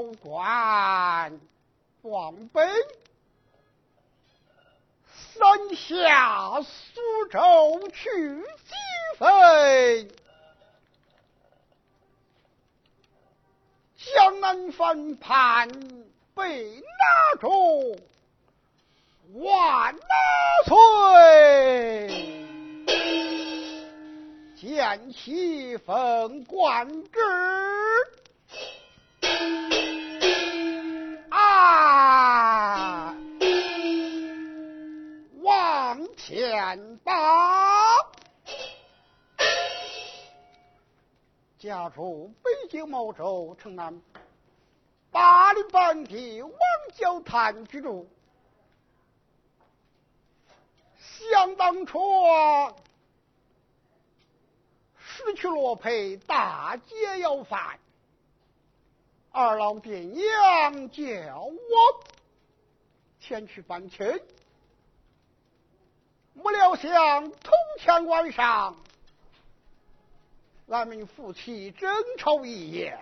高官往北，三下苏州去击飞，江南翻盘被拿住万岁，见其封官职。前报，家住北京某州城南八里半地王角滩居住。想当初，失去罗佩，大街要饭。二老爹娘叫我前去办亲，不料想头天晚上，俺们夫妻争吵一夜，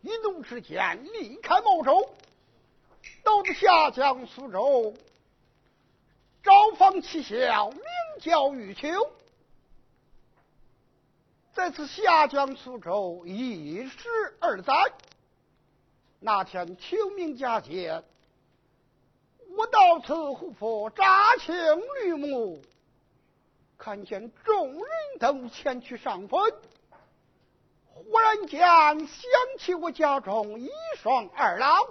一怒之间离开毛州，到了下江苏州，招访妻小，名叫玉秋，在此下江苏州一时二载。那天清明佳节，我到此湖泊扎青绿木，看见众人都前去上坟，忽然间想起我家中一双二老，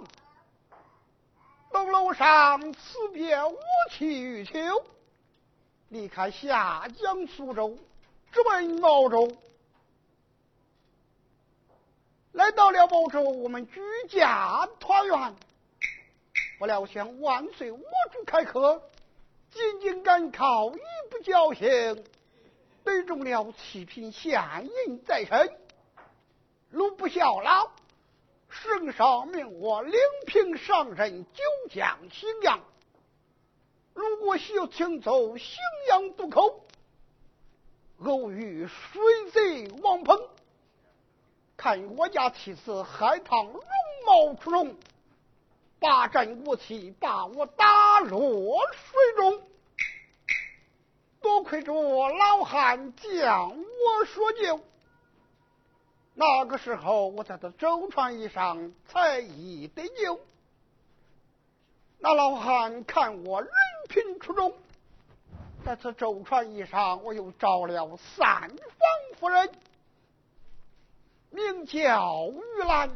楼楼上辞别我妻玉秋，离开下江苏州，直奔毛州。来到了某州，我们举家团圆。不料想万岁我主开课，仅仅赶考一不侥幸，得中了七品县印在身。如不效劳，圣上命我领平上任九江荥阳。如果休请走荥阳渡口，偶遇水贼王鹏。看我家妻子海棠容貌出众，霸占武器，把我打落水中。多亏着老汉将我说救，那个时候我在这舟船以上才一得救。那老汉看我人品出众，在此舟船以上，我又招了三房夫人。名叫玉兰，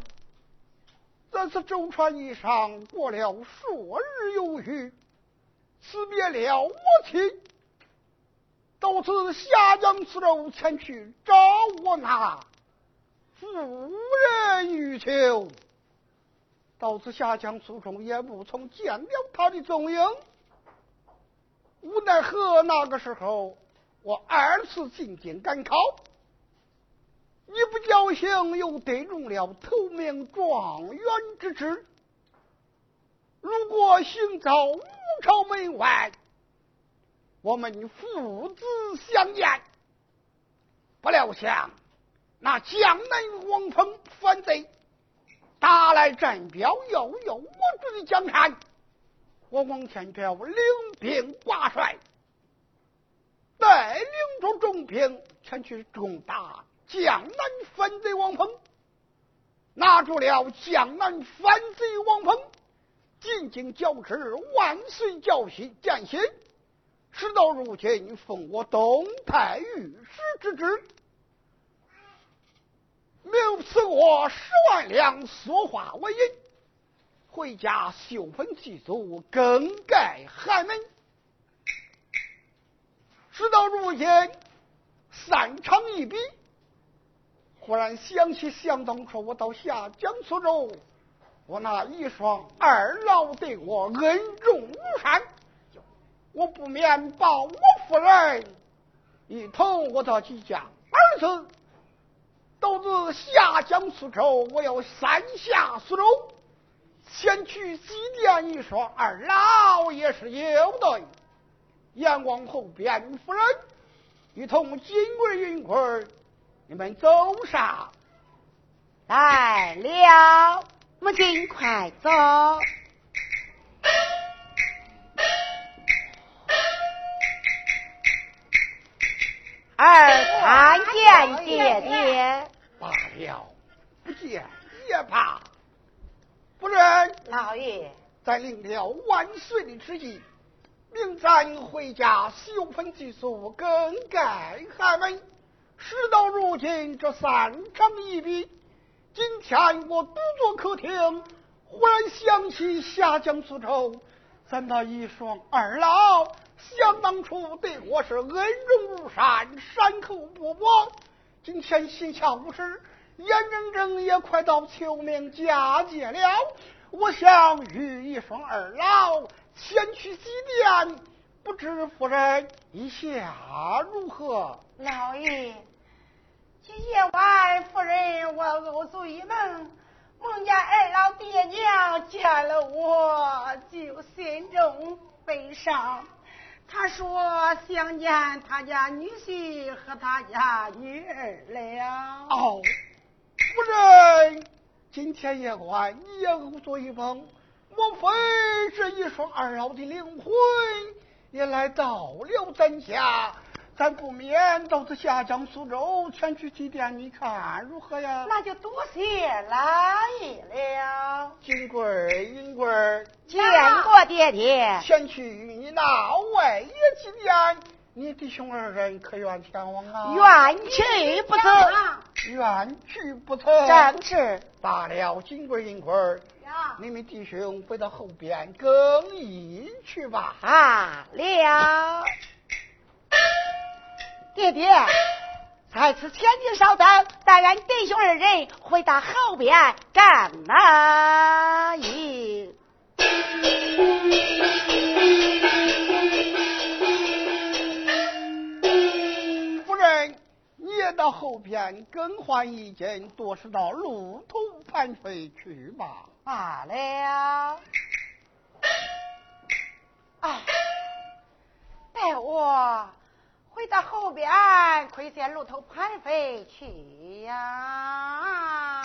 这次舟船一上过了数日有余，辞别了我妻，到此下江苏州前去找我那夫人玉秋。到此下江苏州也不曾见了他的踪影，无奈何那个时候我二次进京赶考。一不侥幸，又得中了头名状元之职。如果行走武朝门外，我们父子相见。不料想那江南王峰反贼打来战表，要要我主的江山。我王天彪领兵挂帅，带领着重兵前去攻打。江南反贼王鹏拿住了江南反贼王鹏，进京交旨，万岁教习践行。事到如今，封我东太御史之职，命赐我十万两塑化为银，回家修坟祭祖，更盖寒门。事到如今，三长一笔，忽然想起想当初我到下江苏州。我那一双二老对我恩重如山，我不免把我夫人一同我到几家儿子，都自下江苏州，我要三下苏州，先去祭奠一双二老也是有的。阎王后边夫人一同金贵银贵，你们走上来了。母亲，快走！儿参见爹爹。罢了，不见也罢。夫人，老爷，在领了万岁的旨意，明咱回家修坟祭祖，更改寒门。事到如今，这三长一笔。今天我独坐客厅，忽然想起下江苏州，咱那一双二老，想当初对我是恩重如山，山口不薄。今天心下无事，眼睁睁也快到秋明佳节了，我想与一双二老前去祭奠，不知夫人意下如何？老爷。今夜晚，夫人我偶做一梦，梦见二老爹娘见了我，就心中悲伤。他说想见他家女婿和他家女儿了。哦，夫人，今天夜晚你也偶做一梦，莫非这一双二老的灵魂也来到了咱家？咱不免到这下江苏州前去祭奠，你看如何呀？那就多谢老爷了。金贵儿、银贵儿，见过爹爹。前去与你那外爷祭奠，你弟兄二人可愿前往啊？愿去不走。愿去不走。正是。罢了，金贵儿、银贵儿，你们弟兄回到后边更衣去吧。啊了。爹爹，在此前进稍等，待俺弟兄二人回到后边干哪营。夫人，你也到后边更换一件，多是到路途盘飞去吧。罢了。啊，待我。回到后边，亏见路头盘飞去呀。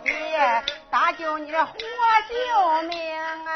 爹爹搭救你活。救命啊！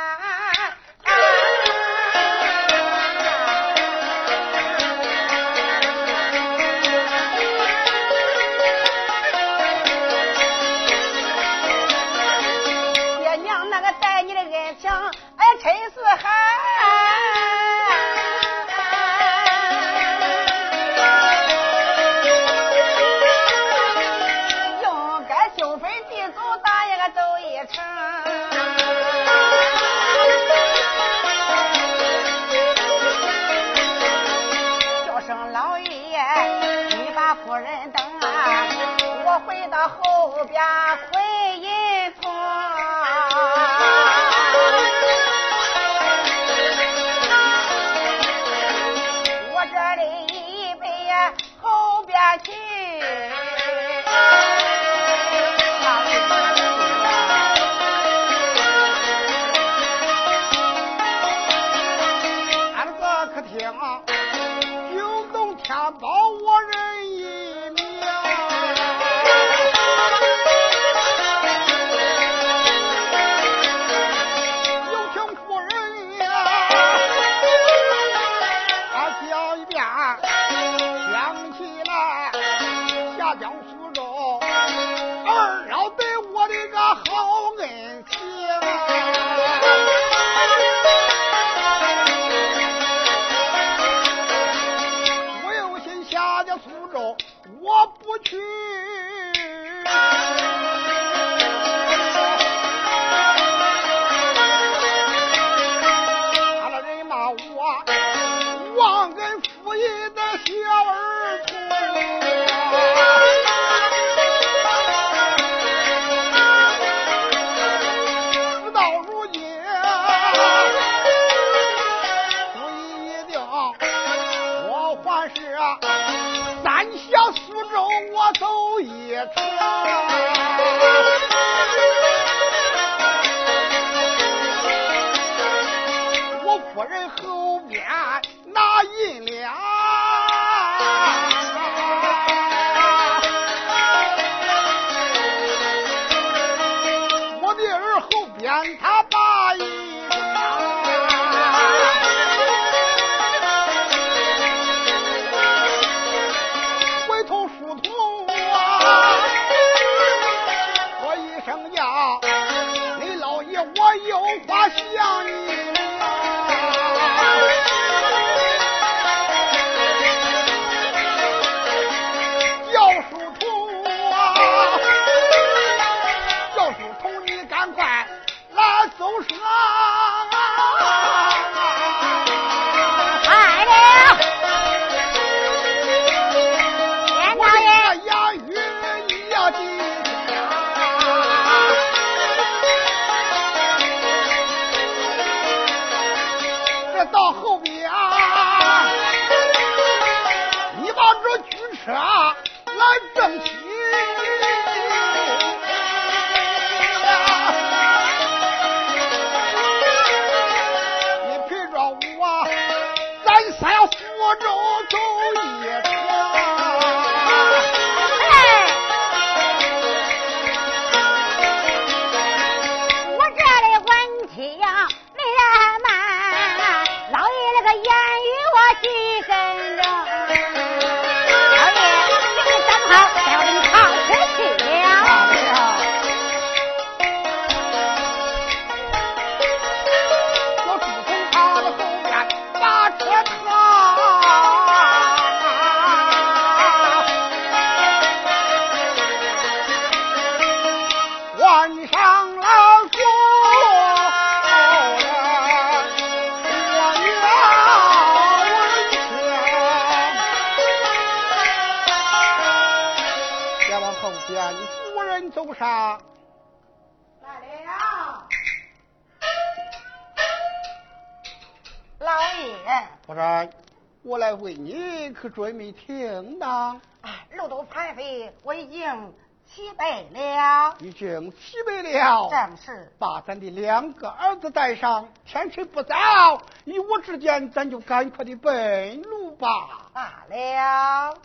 准没听当？哎，路途太费，我已经齐备了。已经齐备了。正是。把咱的两个儿子带上，天气不早，你我之见，咱就赶快的奔路吧。罢了。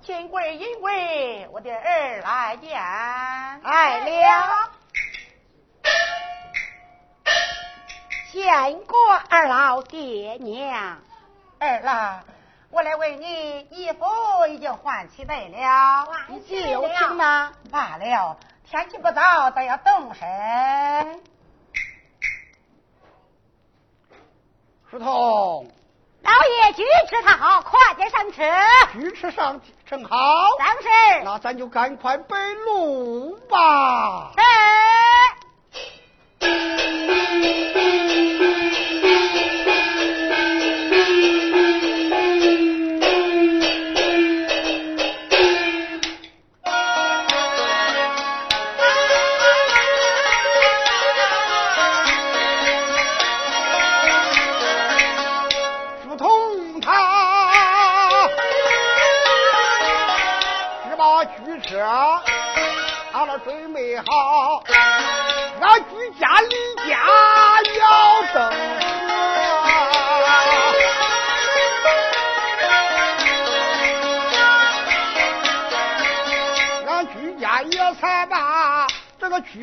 金贵银贵，我的儿来见。来了。见过二老爹娘。二郎，我来为你衣服已经换起来了，你气有情吗？罢了，天气不早，咱要动身。石头，老爷举吃他好，快点上车。举吃上正好。当是，那咱就赶快奔路吧。哎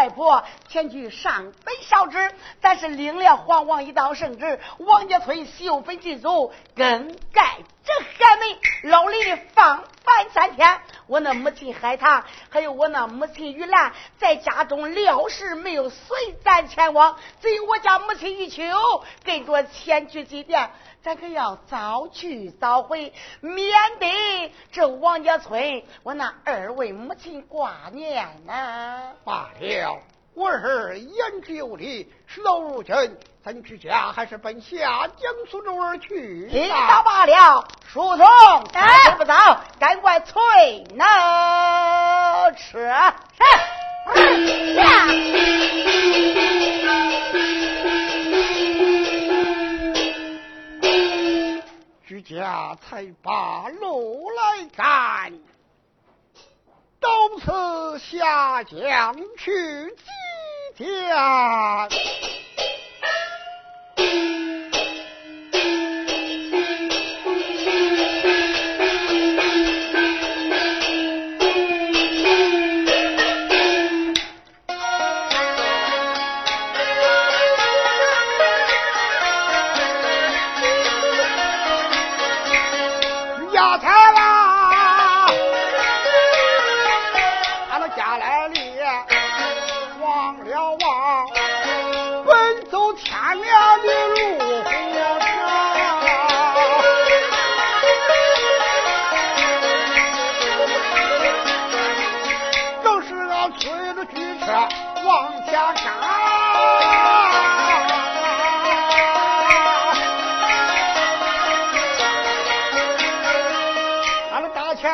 外婆前去上坟烧纸，但是领了皇王一道圣旨，王家村修坟祭祖，更改这还没老李放饭三天。我那母亲海棠，还有我那母亲玉兰，在家中料事没有随咱前往，只有我家母亲玉秋跟着前去祭奠。咱可要早去早回，免得这王家村我那二位母亲挂念呐。罢了，我儿言之有理，事到如今，咱居家还是奔下江苏州而去。听到罢了，书童，哎，不早，赶快催那车。是。呀。居家才把路来赶，到此下江去祭奠。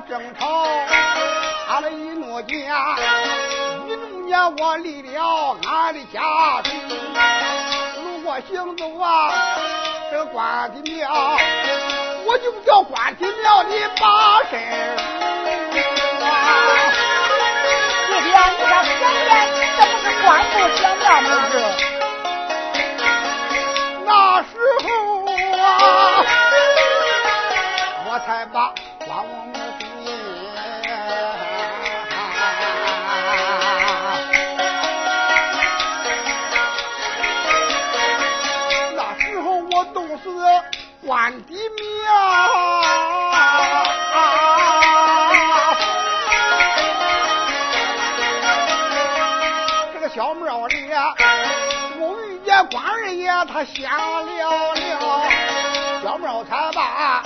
争吵，他的一怒间，一怒间我离了俺的家庭，路过行走啊，这个关帝庙。我就叫关帝庙的八神啊！弟弟，你这前面这不是关公小庙吗？他下了了，小庙才把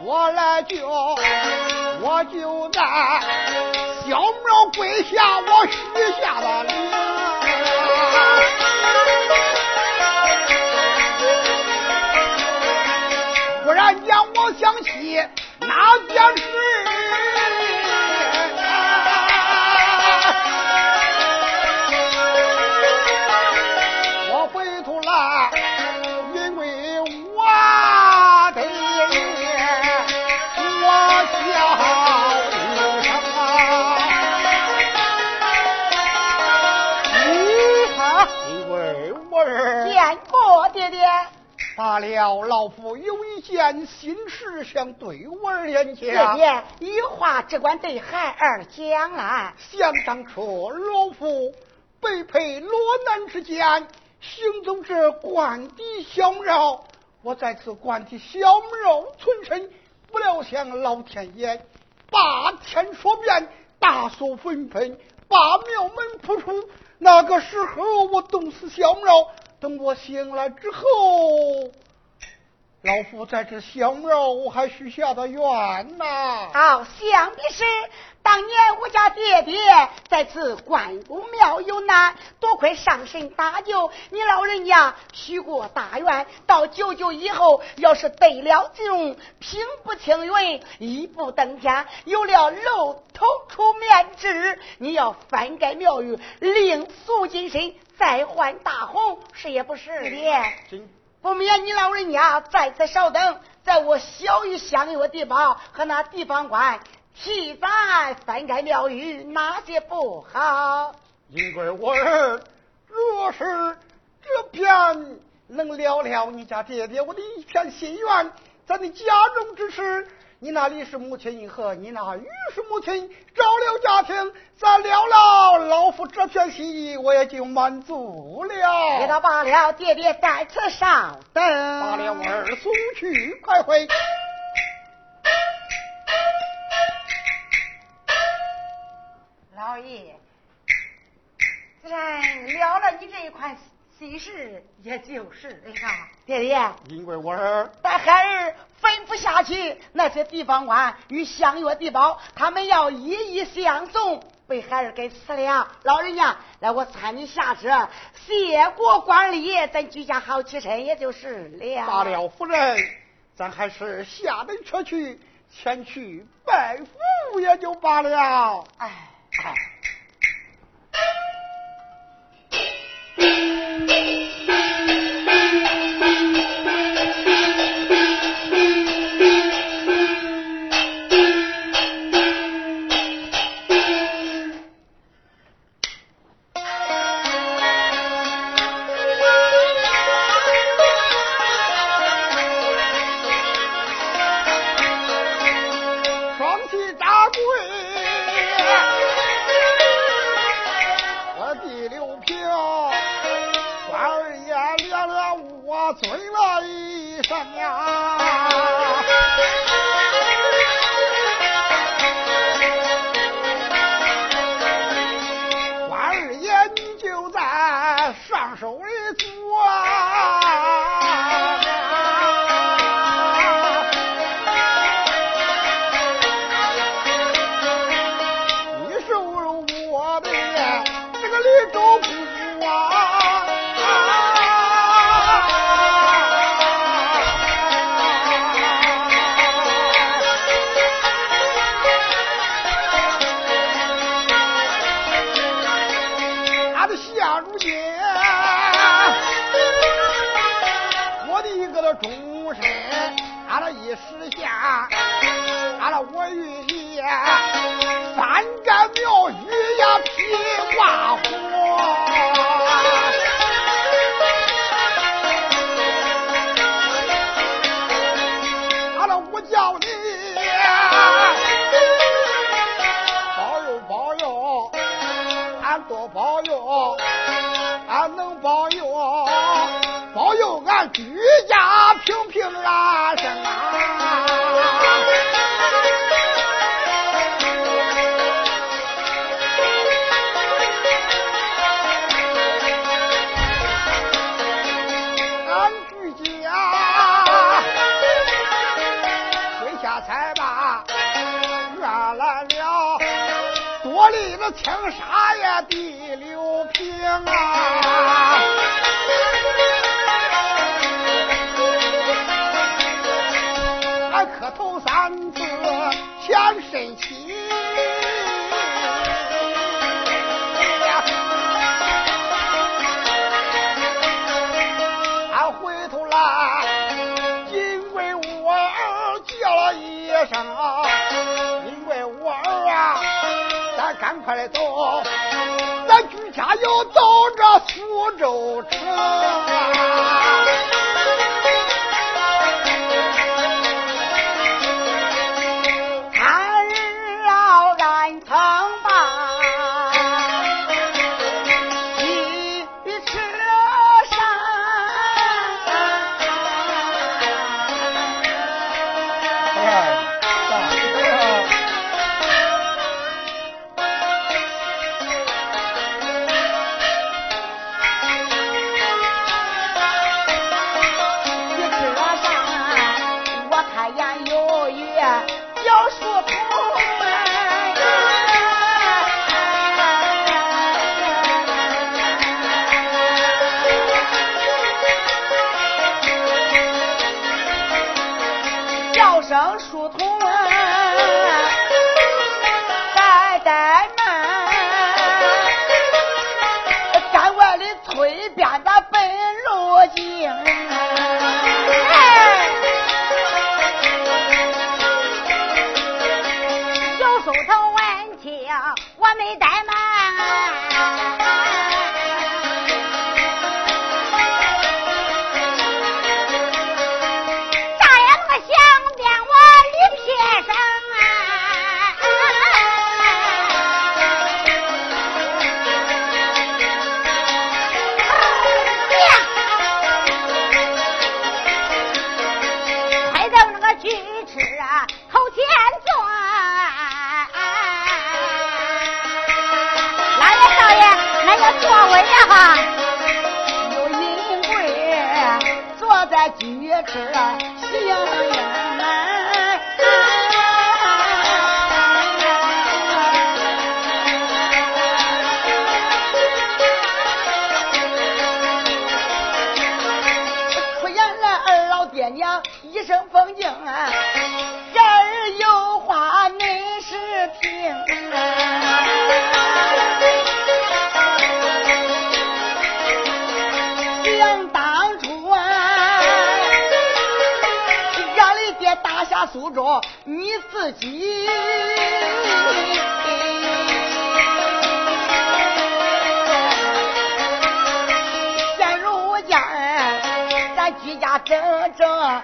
我来救，我就在小庙跪下，我许下了了。忽然间，我想起那件事。了，老夫有一件心事想对我儿讲。爹，有话只管对孩儿讲啊。想当初，老夫被配罗南之间，行走至关帝小庙。我在此关帝小庙存身，不料想老天爷八天说变，大锁纷纷，把庙门扑出。那个时候，我冻死小庙。等我醒来之后，老夫在这相庙我还许下的愿呐。好，想必是当年我家爹爹在此关公庙有难，多亏上神搭救，你老人家许过大愿，到九九以后，要是得了这种平步青云，一步登天，有了露头出面之，你要翻盖庙宇，另塑金身，再换大红，是也不是的。真不免你老人家在此稍等，在我小于相约地方和那地方官替咱翻盖庙宇，哪些不好？因为我儿若是这片能了了你家爹爹我的一片心愿，咱的家中之事，你那李氏母亲和你那于氏母亲照料家庭，咱了了老夫这片心意，我也就满足别了。到罢了，爹爹在此稍等。罢了，我儿送去，快回。老爷，自然了了你这一块心事，也就是了。爹爹，因为我儿待孩儿分不下去，那些地方官与相约地保，他们要一一相送，被孩儿给辞了。老人家，来我搀你下车，谢过官礼，咱居家好起身，也就是了。罢了，夫人，咱还是下等车去，前去拜父也就罢了。哎。哎。双膝随了一声呀。安居家，水下才把月来了，多立了青山也地六平啊。还磕头三次献深情。啊.时而着你自己。现如今咱居家整整。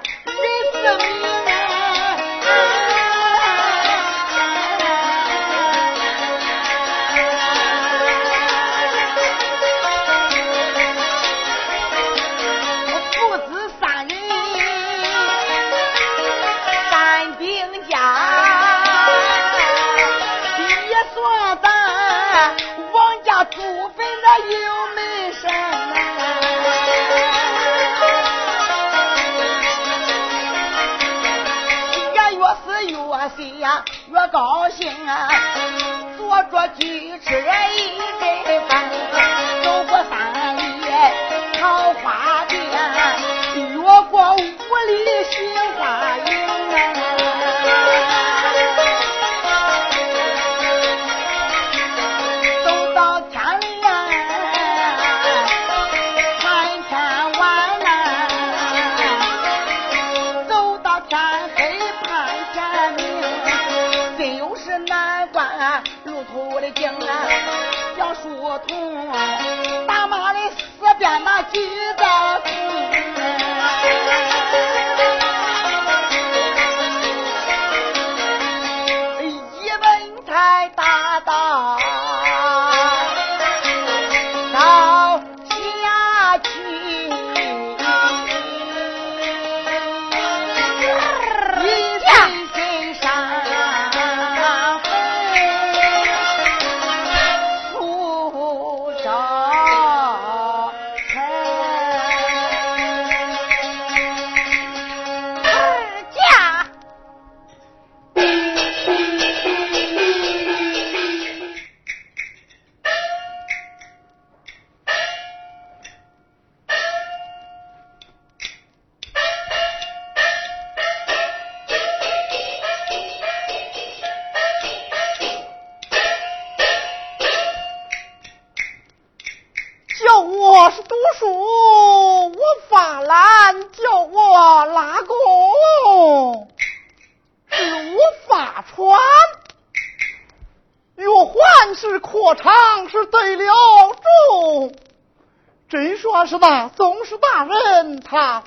上。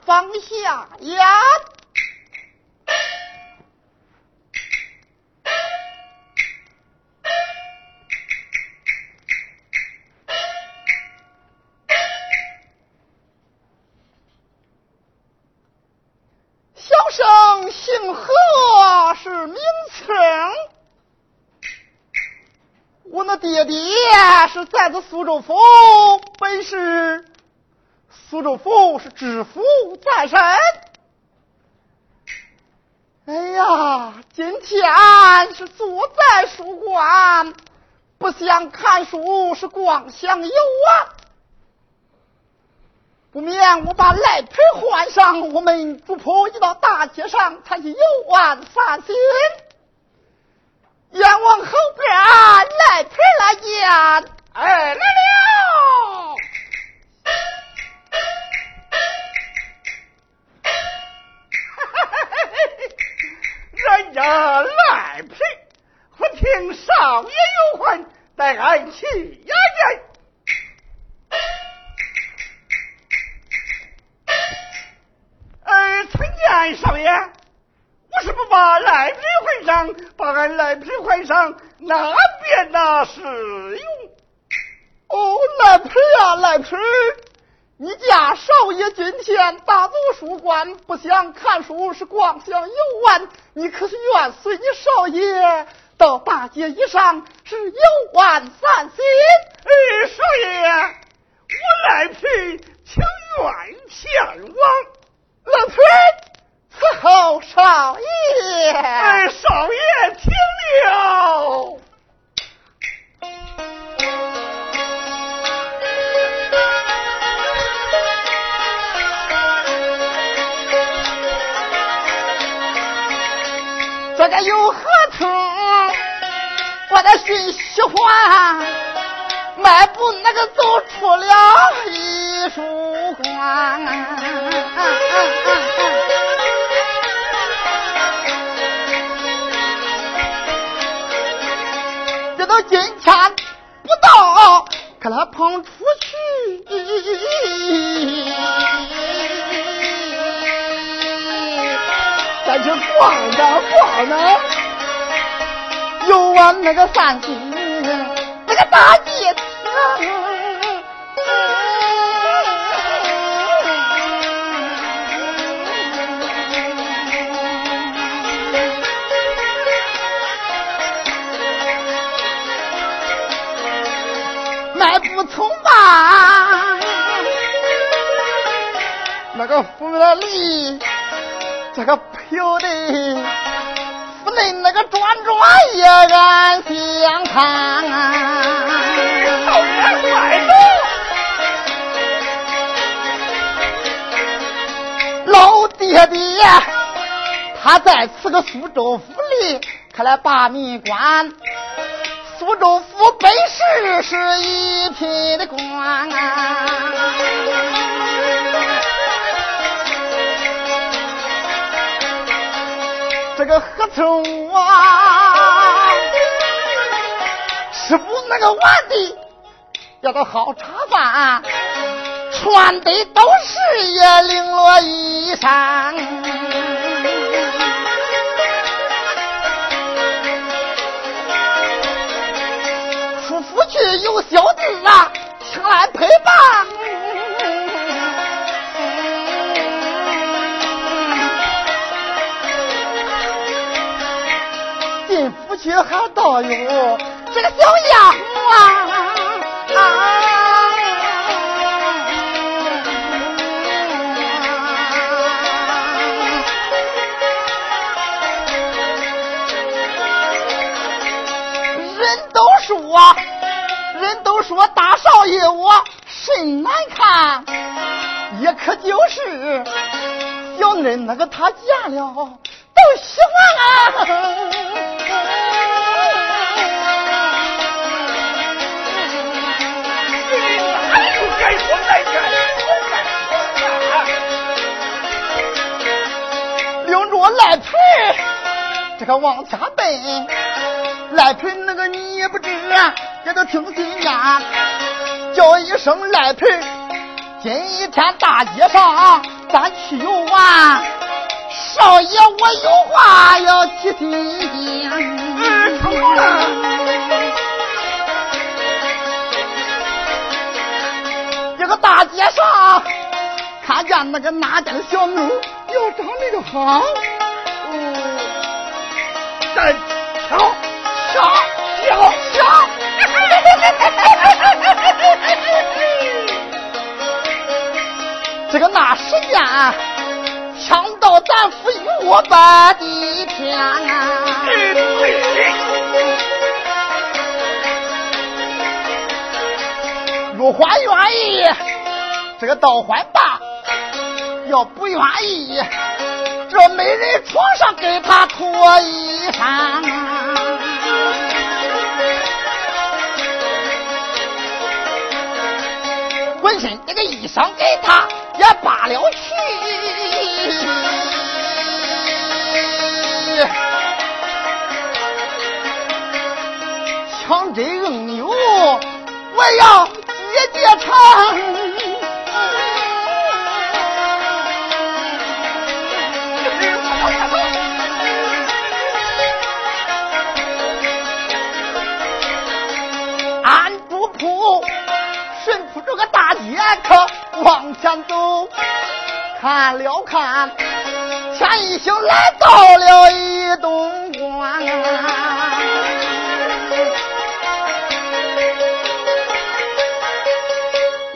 放下眼。小生姓何，是名称。我那爹爹是在这苏州府，本是苏州府是知府在身。哎呀，今天是坐在书馆，不想看书，是光想游玩。不免我把赖皮换上，我们主仆一到大街上，才去游玩散心。眼往后边来皮来见，哎来了！人家赖皮，我听少爷有魂，待俺去把俺赖皮换上，那边那是用？哦，赖皮啊，赖皮，你家少爷今天大坐书馆，不想看书，是光想游玩。你可是愿随你少爷到大街一上，是游玩散心？哎，少爷，我赖皮情愿前往。赖皮。伺候少爷，哎，少爷听了。这个有合同，我的心喜欢，迈步那个走出了艺术馆。今天不到，可他捧出去，咱就逛着逛着，游玩那个三星那个大啊那个府里，这个飘的府内那个转转也俺相看。少爷快走！老爹爹，他在此个苏州府里开了把民官。苏州府本是是一品的官啊，这个合同啊，吃不那个碗的，要到好茶饭，穿的都是也绫罗衣裳。有小弟啊，请来陪伴。进府去还倒有这个小丫鬟说大少爷我甚难看也可就是小嫩那个他见了都喜欢啊。该说赖皮领着我赖皮这个往家奔赖皮那个你也不知啊也都听进言，叫一声赖皮。今天大街上咱去游玩，少爷我有话要提醒。这个大街上看见那个哪家的小妞，哟，长得个好，哦，咱瞧瞧瞧。这个那时间，抢到咱府玉般的天啊！如果愿意，这个倒还罢；要不愿意，这每人床上给他脱衣裳啊。衣裳给他也罢了去，抢真硬牛，我要姐姐尝。可往前走，看了看，前一宿来到了一东关。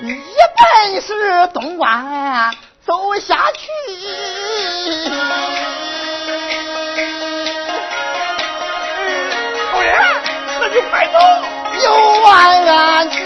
一本是东关走下去，老爷，那就快走。有万元这里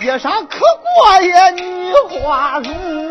街上可过也女花容。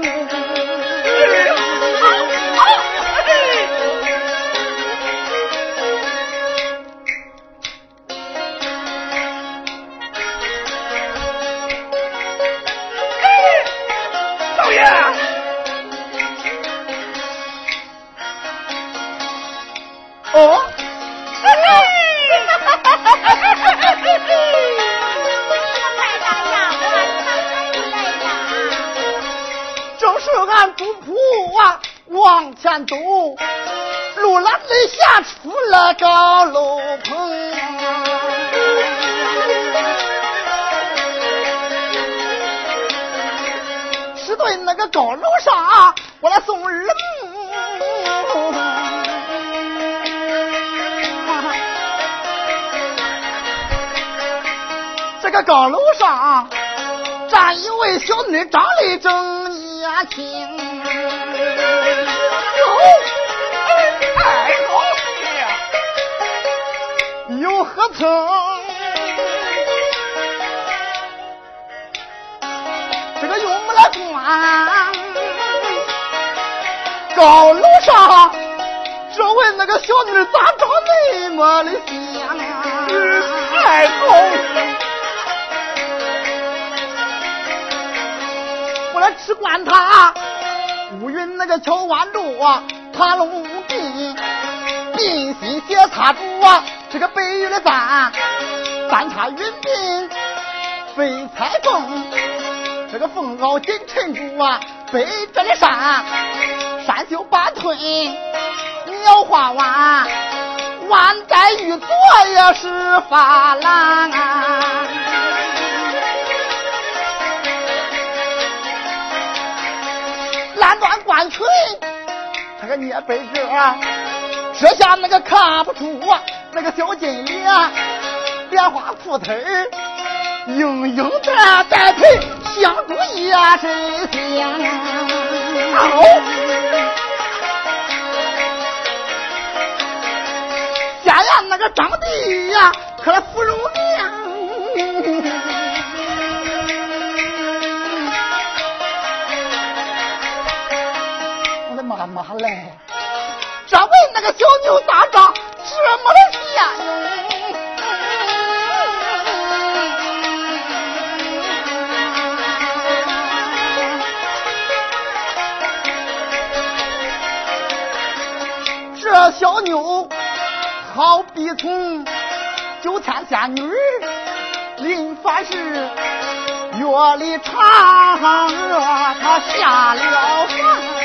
小女咋长那么的香？太高兴！只管他乌云那个敲弯住啊，爬龙鬓，鬓心斜插住啊，这个白玉的簪，三插云鬓飞彩凤，这个凤袄金衬住啊，背着的山山袖半褪，鸟花弯，弯在玉左也是发蓝。三段冠裙，他个捏背褶，这下那个看不出那个小金莲，莲花裤腿硬硬的带配香珠也真香。见个长得呀，可芙蓉娘。妈妈嘞，这位那个小牛大长这么的仙这小妞好比从九天仙女临凡时月里嫦娥，她下了凡。